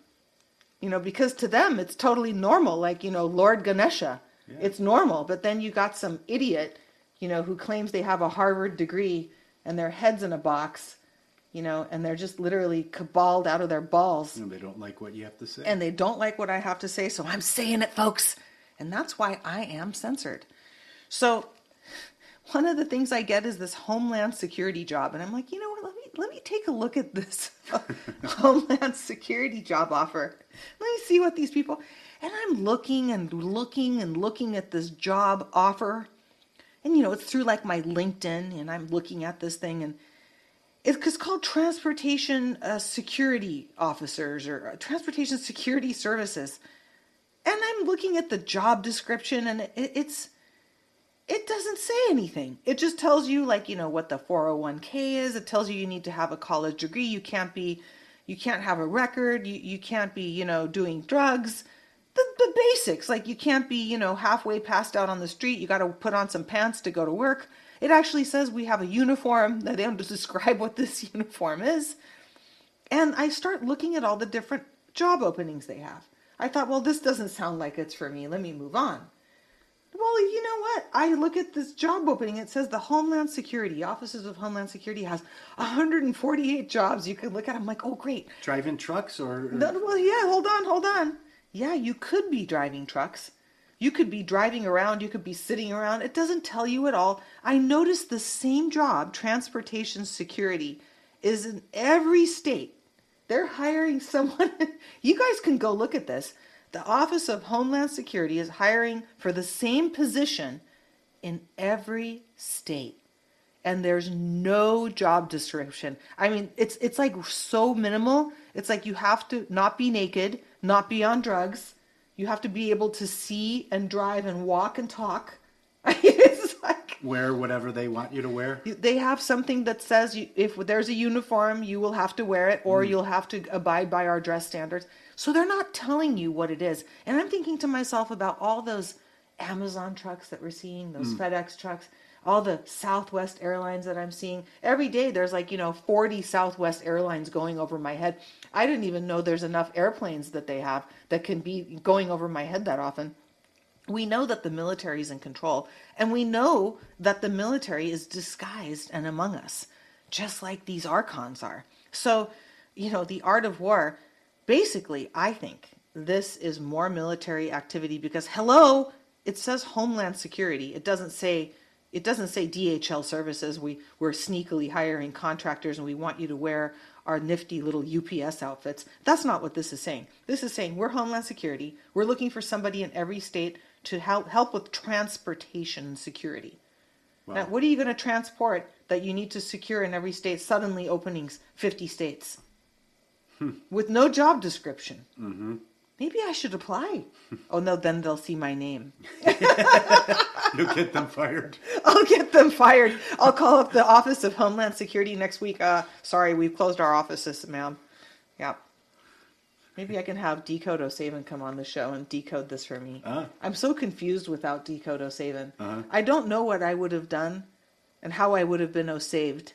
you know because to them it's totally normal like you know Lord Ganesha yeah. It's normal. But then you got some idiot, you know, who claims they have a Harvard degree and their head's in a box, you know, and they're just literally caballed out of their balls. And they don't like what you have to say. And they don't like what I have to say, so I'm saying it, folks. And that's why I am censored. So one of the things I get is this Homeland Security job, and I'm like, you know what? Let me let me take a look at this Homeland Security job offer. Let me see what these people. And I'm looking and looking and looking at this job offer. And, you know, it's through like my LinkedIn, and I'm looking at this thing, and it's called Transportation uh, Security Officers or uh, Transportation Security Services. And I'm looking at the job description, and it, it's it doesn't say anything. It just tells you like, you know, what the 401k is. It tells you you need to have a college degree. You can't be you can't have a record. You you can't be, you know, doing drugs the, the basics like you can't be you know halfway passed out on the street you got to put on some pants to go to work it actually says we have a uniform that they don't describe what this uniform is. And i start looking at all the different job openings they have. I thought well this doesn't sound like it's for me. Let me move on. Well you know what? I look at this job opening. It says the homeland security offices of homeland security has 148 jobs. You could look at i'm like oh great. Driving trucks or, or... No, well yeah hold on hold on. Yeah, you could be driving trucks. You could be driving around, you could be sitting around. It doesn't tell you at all. I noticed the same job, transportation security, is in every state. They're hiring someone. you guys can go look at this. The Office of Homeland Security is hiring for the same position in every state. And there's no job description. I mean, it's it's like so minimal. It's like you have to not be naked not be on drugs. You have to be able to see and drive and walk and talk. it's like wear whatever they want you to wear. They have something that says you, if there's a uniform, you will have to wear it, or mm. you'll have to abide by our dress standards. So they're not telling you what it is. And I'm thinking to myself about all those Amazon trucks that we're seeing, those mm. FedEx trucks all the Southwest Airlines that I'm seeing. Every day there's like, you know, 40 Southwest Airlines going over my head. I didn't even know there's enough airplanes that they have that can be going over my head that often. We know that the military is in control, and we know that the military is disguised and among us, just like these archons are. So, you know, the art of war, basically, I think this is more military activity because, hello, it says Homeland Security. It doesn't say it doesn't say DHL services. We we're sneakily hiring contractors and we want you to wear our nifty little UPS outfits. That's not what this is saying. This is saying we're Homeland Security. We're looking for somebody in every state to help help with transportation security. Wow. Now, what are you going to transport that you need to secure in every state? Suddenly opening 50 states hmm. with no job description. Mm-hmm maybe I should apply. oh no, then they'll see my name. You'll get them fired. I'll get them fired. I'll call up the Office of Homeland Security next week. Uh, sorry, we've closed our offices, ma'am. Yeah. Maybe I can have Decode O'Savin come on the show and decode this for me. Uh-huh. I'm so confused without Decode O'Savin. Uh-huh. I don't know what I would have done and how I would have been O'Saved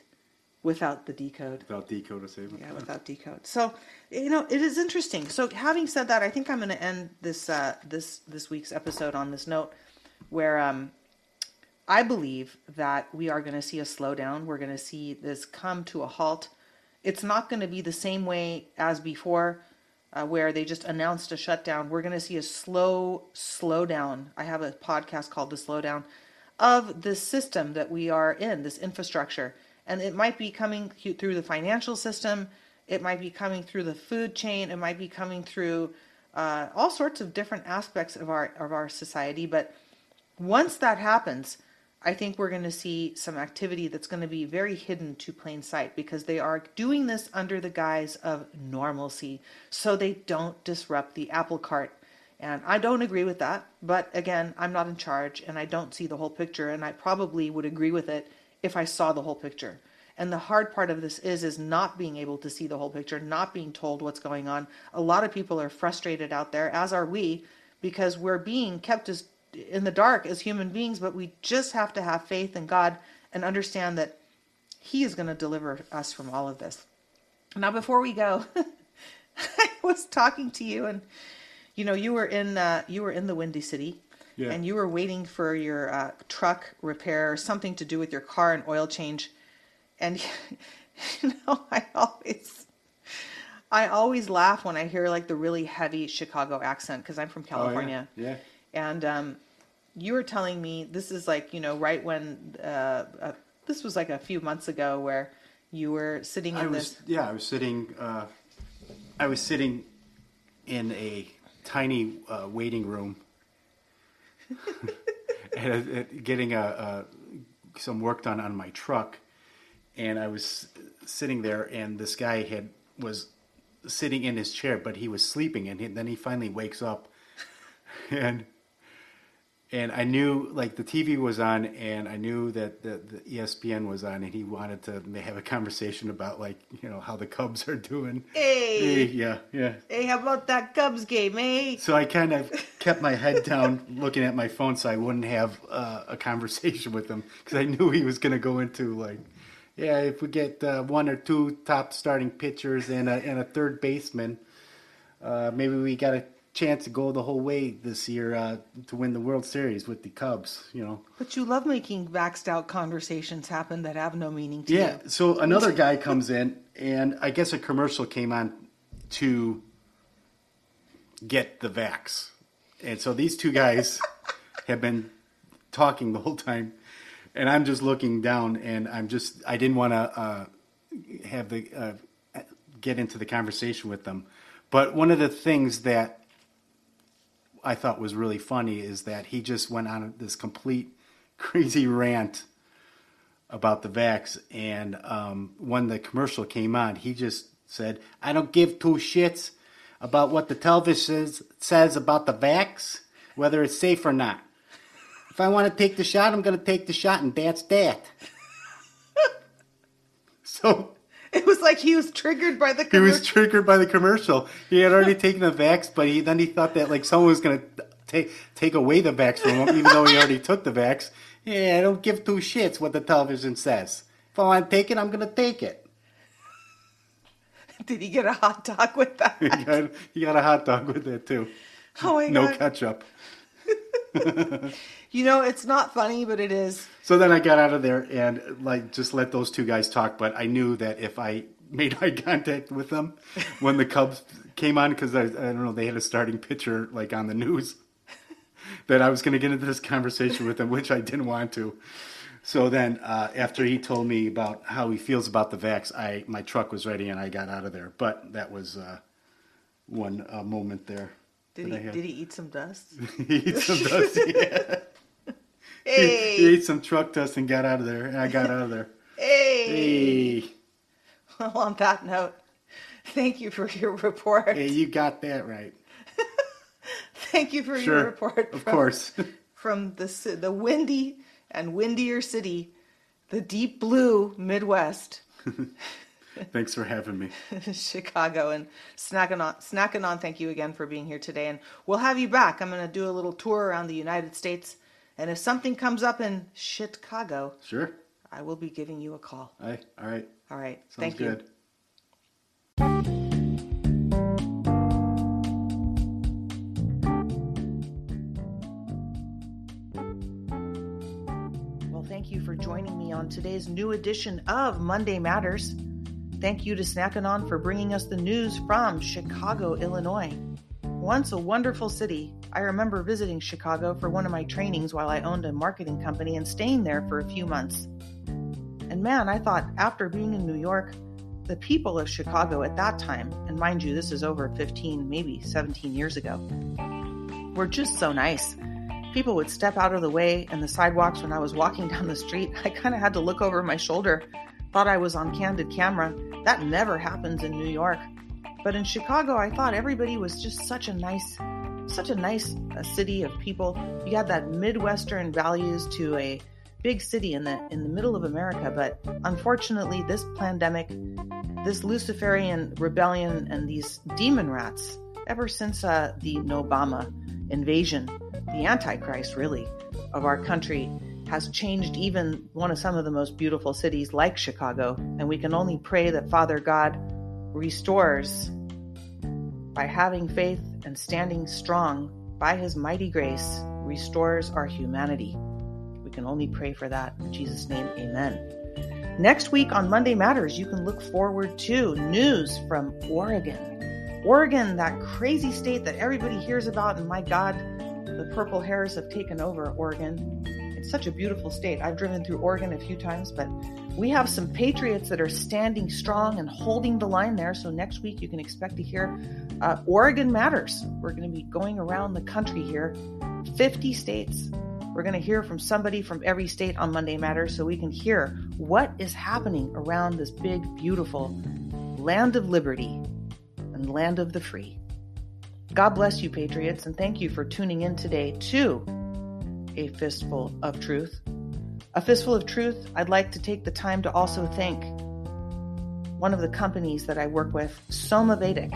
without the decode. Without decode it. Yeah, without decode. So, you know, it is interesting. So, having said that, I think I'm going to end this uh, this this week's episode on this note, where um, I believe that we are going to see a slowdown. We're going to see this come to a halt. It's not going to be the same way as before, uh, where they just announced a shutdown. We're going to see a slow slowdown. I have a podcast called The Slowdown of the system that we are in, this infrastructure. And it might be coming through the financial system, it might be coming through the food chain, it might be coming through uh, all sorts of different aspects of our of our society. But once that happens, I think we're going to see some activity that's going to be very hidden to plain sight because they are doing this under the guise of normalcy so they don't disrupt the apple cart. And I don't agree with that. But again, I'm not in charge and I don't see the whole picture. And I probably would agree with it if I saw the whole picture. And the hard part of this is is not being able to see the whole picture, not being told what's going on. A lot of people are frustrated out there, as are we, because we're being kept as in the dark as human beings, but we just have to have faith in God and understand that He is going to deliver us from all of this. Now, before we go, I was talking to you, and you know, you were in uh, you were in the Windy City, Yeah. and you were waiting for your uh, truck repair, or something to do with your car and oil change, and you know, I always. I always laugh when I hear like the really heavy Chicago accent because I'm from California. Oh, yeah. And um, you were telling me this is like you know right when uh, uh, this was like a few months ago where you were sitting in I this. was yeah, I was sitting. Uh, I was sitting in a tiny uh, waiting room, and, uh, getting a, a some work done on my truck, and I was sitting there, and this guy had was sitting in his chair, but he was sleeping, and he, then he finally wakes up, and and I knew like the TV was on, and I knew that the, the ESPN was on, and he wanted to have a conversation about like you know how the Cubs are doing. Hey, yeah, yeah. hey, how about that Cubs game, eh? So I kind of kept my head down, looking at my phone, so I wouldn't have uh, a conversation with him because I knew he was going to go into like, yeah, if we get uh, one or two top starting pitchers and a and a third baseman, uh, maybe we got a chance to go the whole way this year uh, to win the World Series with the Cubs. You know. But you love making vaxxed out conversations happen that have no meaning to Yeah. you. Yeah. So another guy comes in, and I guess a commercial came on to get the vax, and so these two guys have been talking the whole time, and I'm just looking down, and I'm just I didn't want to uh, have the uh, get into the conversation with them, but one of the things that I thought was really funny is that he just went on this complete crazy rant about the vax, and um, when the commercial came on, he just said, "I don't give two shits about what the television says, says about the vax, whether it's safe or not. If I want to take the shot, I'm going to take the shot, and that's that." so It was like he was triggered by the he commercial. was triggered by the commercial. He had already taken the vax, but he then he thought that like someone was going to take take away the vax from him, even though he already took the vax. Yeah, I don't give two shits what the television says. If I want to take it, I'm going to take it. Did he get a hot dog with that? He got, he got a hot dog with it too. Oh my No god! ketchup. You know, it's not funny, but it is. So then I got out of there and like just let those two guys talk. But I knew that if I made eye contact with them when the Cubs came on, because I, I don't know, they had a starting pitcher like on the news, that I was going to get into this conversation with them, which I didn't want to. So then, uh, after he told me about how he feels about the vax, I my truck was ready and I got out of there. But that was uh, one uh, moment there. Did he? Did he eat some dust? he ate some dust. Yeah. He, Hey, he ate some truck dust and got out of there. And I got out of there. hey. Hey, Well, on that note, thank you for your report. hey, you got that right. Thank you for your Sure, report. of from- course. From the the windy and windier city, the deep blue Midwest, Thanks for having me. Chicago, and Snack Anon Snack Anon. Thank you again for being here today, and we'll have you back. I'm going to do a little tour around the United States, and if something comes up in Chicago, Sure. I will be giving you a call. All right. All right. All right. Sounds Thank good. you. Well, thank you for joining me on today's new edition of Monday Matters. Thank you to Snack Anon for bringing us the news from Chicago, Illinois. Once a wonderful city, I remember visiting Chicago for one of my trainings while I owned a marketing company and staying there for a few months. And man, I thought after being in New York, the people of Chicago at that time, and mind you, this is over 15, maybe 17 years ago, were just so nice. People would step out of the way and the sidewalks when I was walking down the street. I kind of had to look over my shoulder, thought I was on candid camera. That never happens in New York. But in Chicago, I thought everybody was just such a nice, such a nice uh, city of people. You had that Midwestern values to a big city in the in the middle of America. But unfortunately, this pandemic, this Luciferian rebellion, and these demon rats, ever since uh, the Obama invasion, the Antichrist really of our country has changed even one of some of the most beautiful cities like Chicago. And we can only pray that Father God restores by having faith and standing strong by his mighty grace restores our humanity. We can only pray for that. In Jesus' name, amen. Next week on Monday Matters, you can look forward to news from Oregon. Oregon, that crazy state that everybody hears about, and my God, the purple hairs have taken over Oregon. It's such a beautiful state. I've driven through Oregon a few times, but we have some patriots that are standing strong and holding the line there. So next week you can expect to hear uh, Oregon Matters. We're going to be going around the country here, 50 states. We're going to hear from somebody from every state on Monday Matters so we can hear what is happening around this big, beautiful land of liberty and land of the free. God bless you, Patriots, and thank you for tuning in today to A Fistful of Truth. A Fistful of Truth, I'd like to take the time to also thank one of the companies that I work with, Somavedic.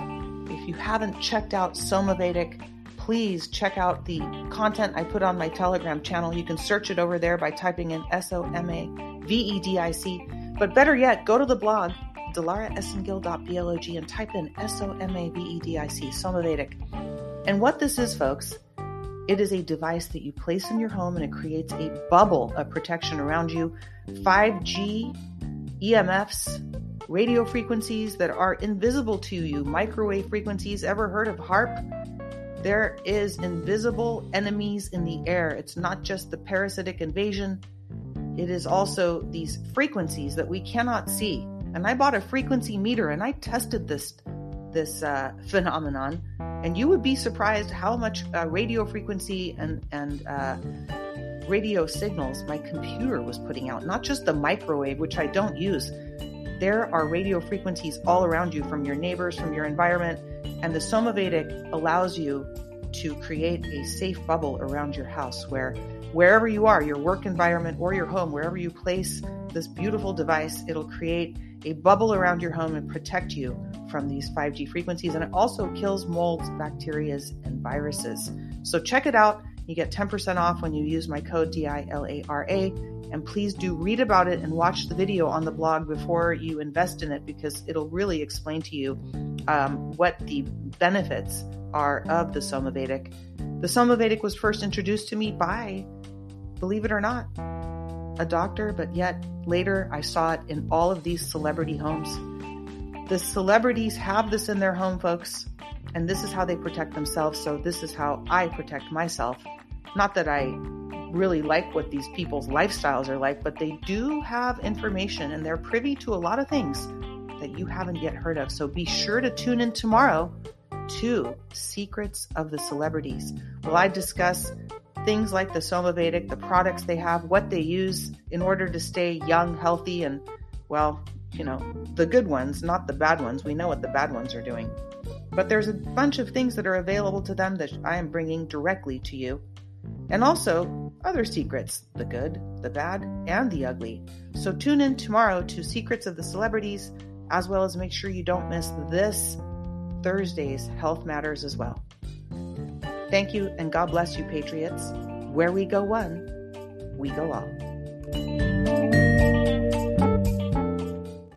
If you haven't checked out Somavedic, please check out the content I put on my Telegram channel. You can search it over there by typing in S O M A V E D I C. But better yet, go to the blog, dilaraesengil.blog, and type in S O M A V E D I C, Somavedic. And what this is, folks, it is a device that you place in your home and it creates a bubble of protection around you. 5G, EMFs, radio frequencies that are invisible to you, microwave frequencies. Ever heard of HAARP? There is invisible enemies in the air. It's not just the parasitic invasion, it is also these frequencies that we cannot see. And I bought a frequency meter and I tested this this uh, phenomenon, and you would be surprised how much uh, radio frequency and and uh, radio signals my computer was putting out. Not just the microwave, which I don't use. There are radio frequencies all around you from your neighbors, from your environment, and the Somavedic allows you to create a safe bubble around your house where wherever you are, your work environment or your home, wherever you place this beautiful device, it'll create a bubble around your home and protect you from these 5G frequencies. And it also kills molds, bacteria, and viruses. So check it out. You get 10% off when you use my code DILARA. And please do read about it and watch the video on the blog before you invest in it because it'll really explain to you um, what the benefits are of the Somavedic. The Somavedic was first introduced to me by, believe it or not, a doctor, but yet later I saw it in all of these celebrity homes. The celebrities have this in their home, folks, and this is how they protect themselves. So, this is how I protect myself. Not that I really like what these people's lifestyles are like, but they do have information and they're privy to a lot of things that you haven't yet heard of. So, be sure to tune in tomorrow to Secrets of the Celebrities. Will I discuss things like the Somavedic, the products they have, what they use in order to stay young, healthy, and, well, you know, the good ones, not the bad ones. We know what the bad ones are doing. But there's a bunch of things that are available to them that I am bringing directly to you. And also other secrets the good, the bad, and the ugly. So tune in tomorrow to Secrets of the Celebrities, as well as make sure you don't miss this Thursday's Health Matters as well. Thank you, and God bless you, Patriots. Where we go one, we go all.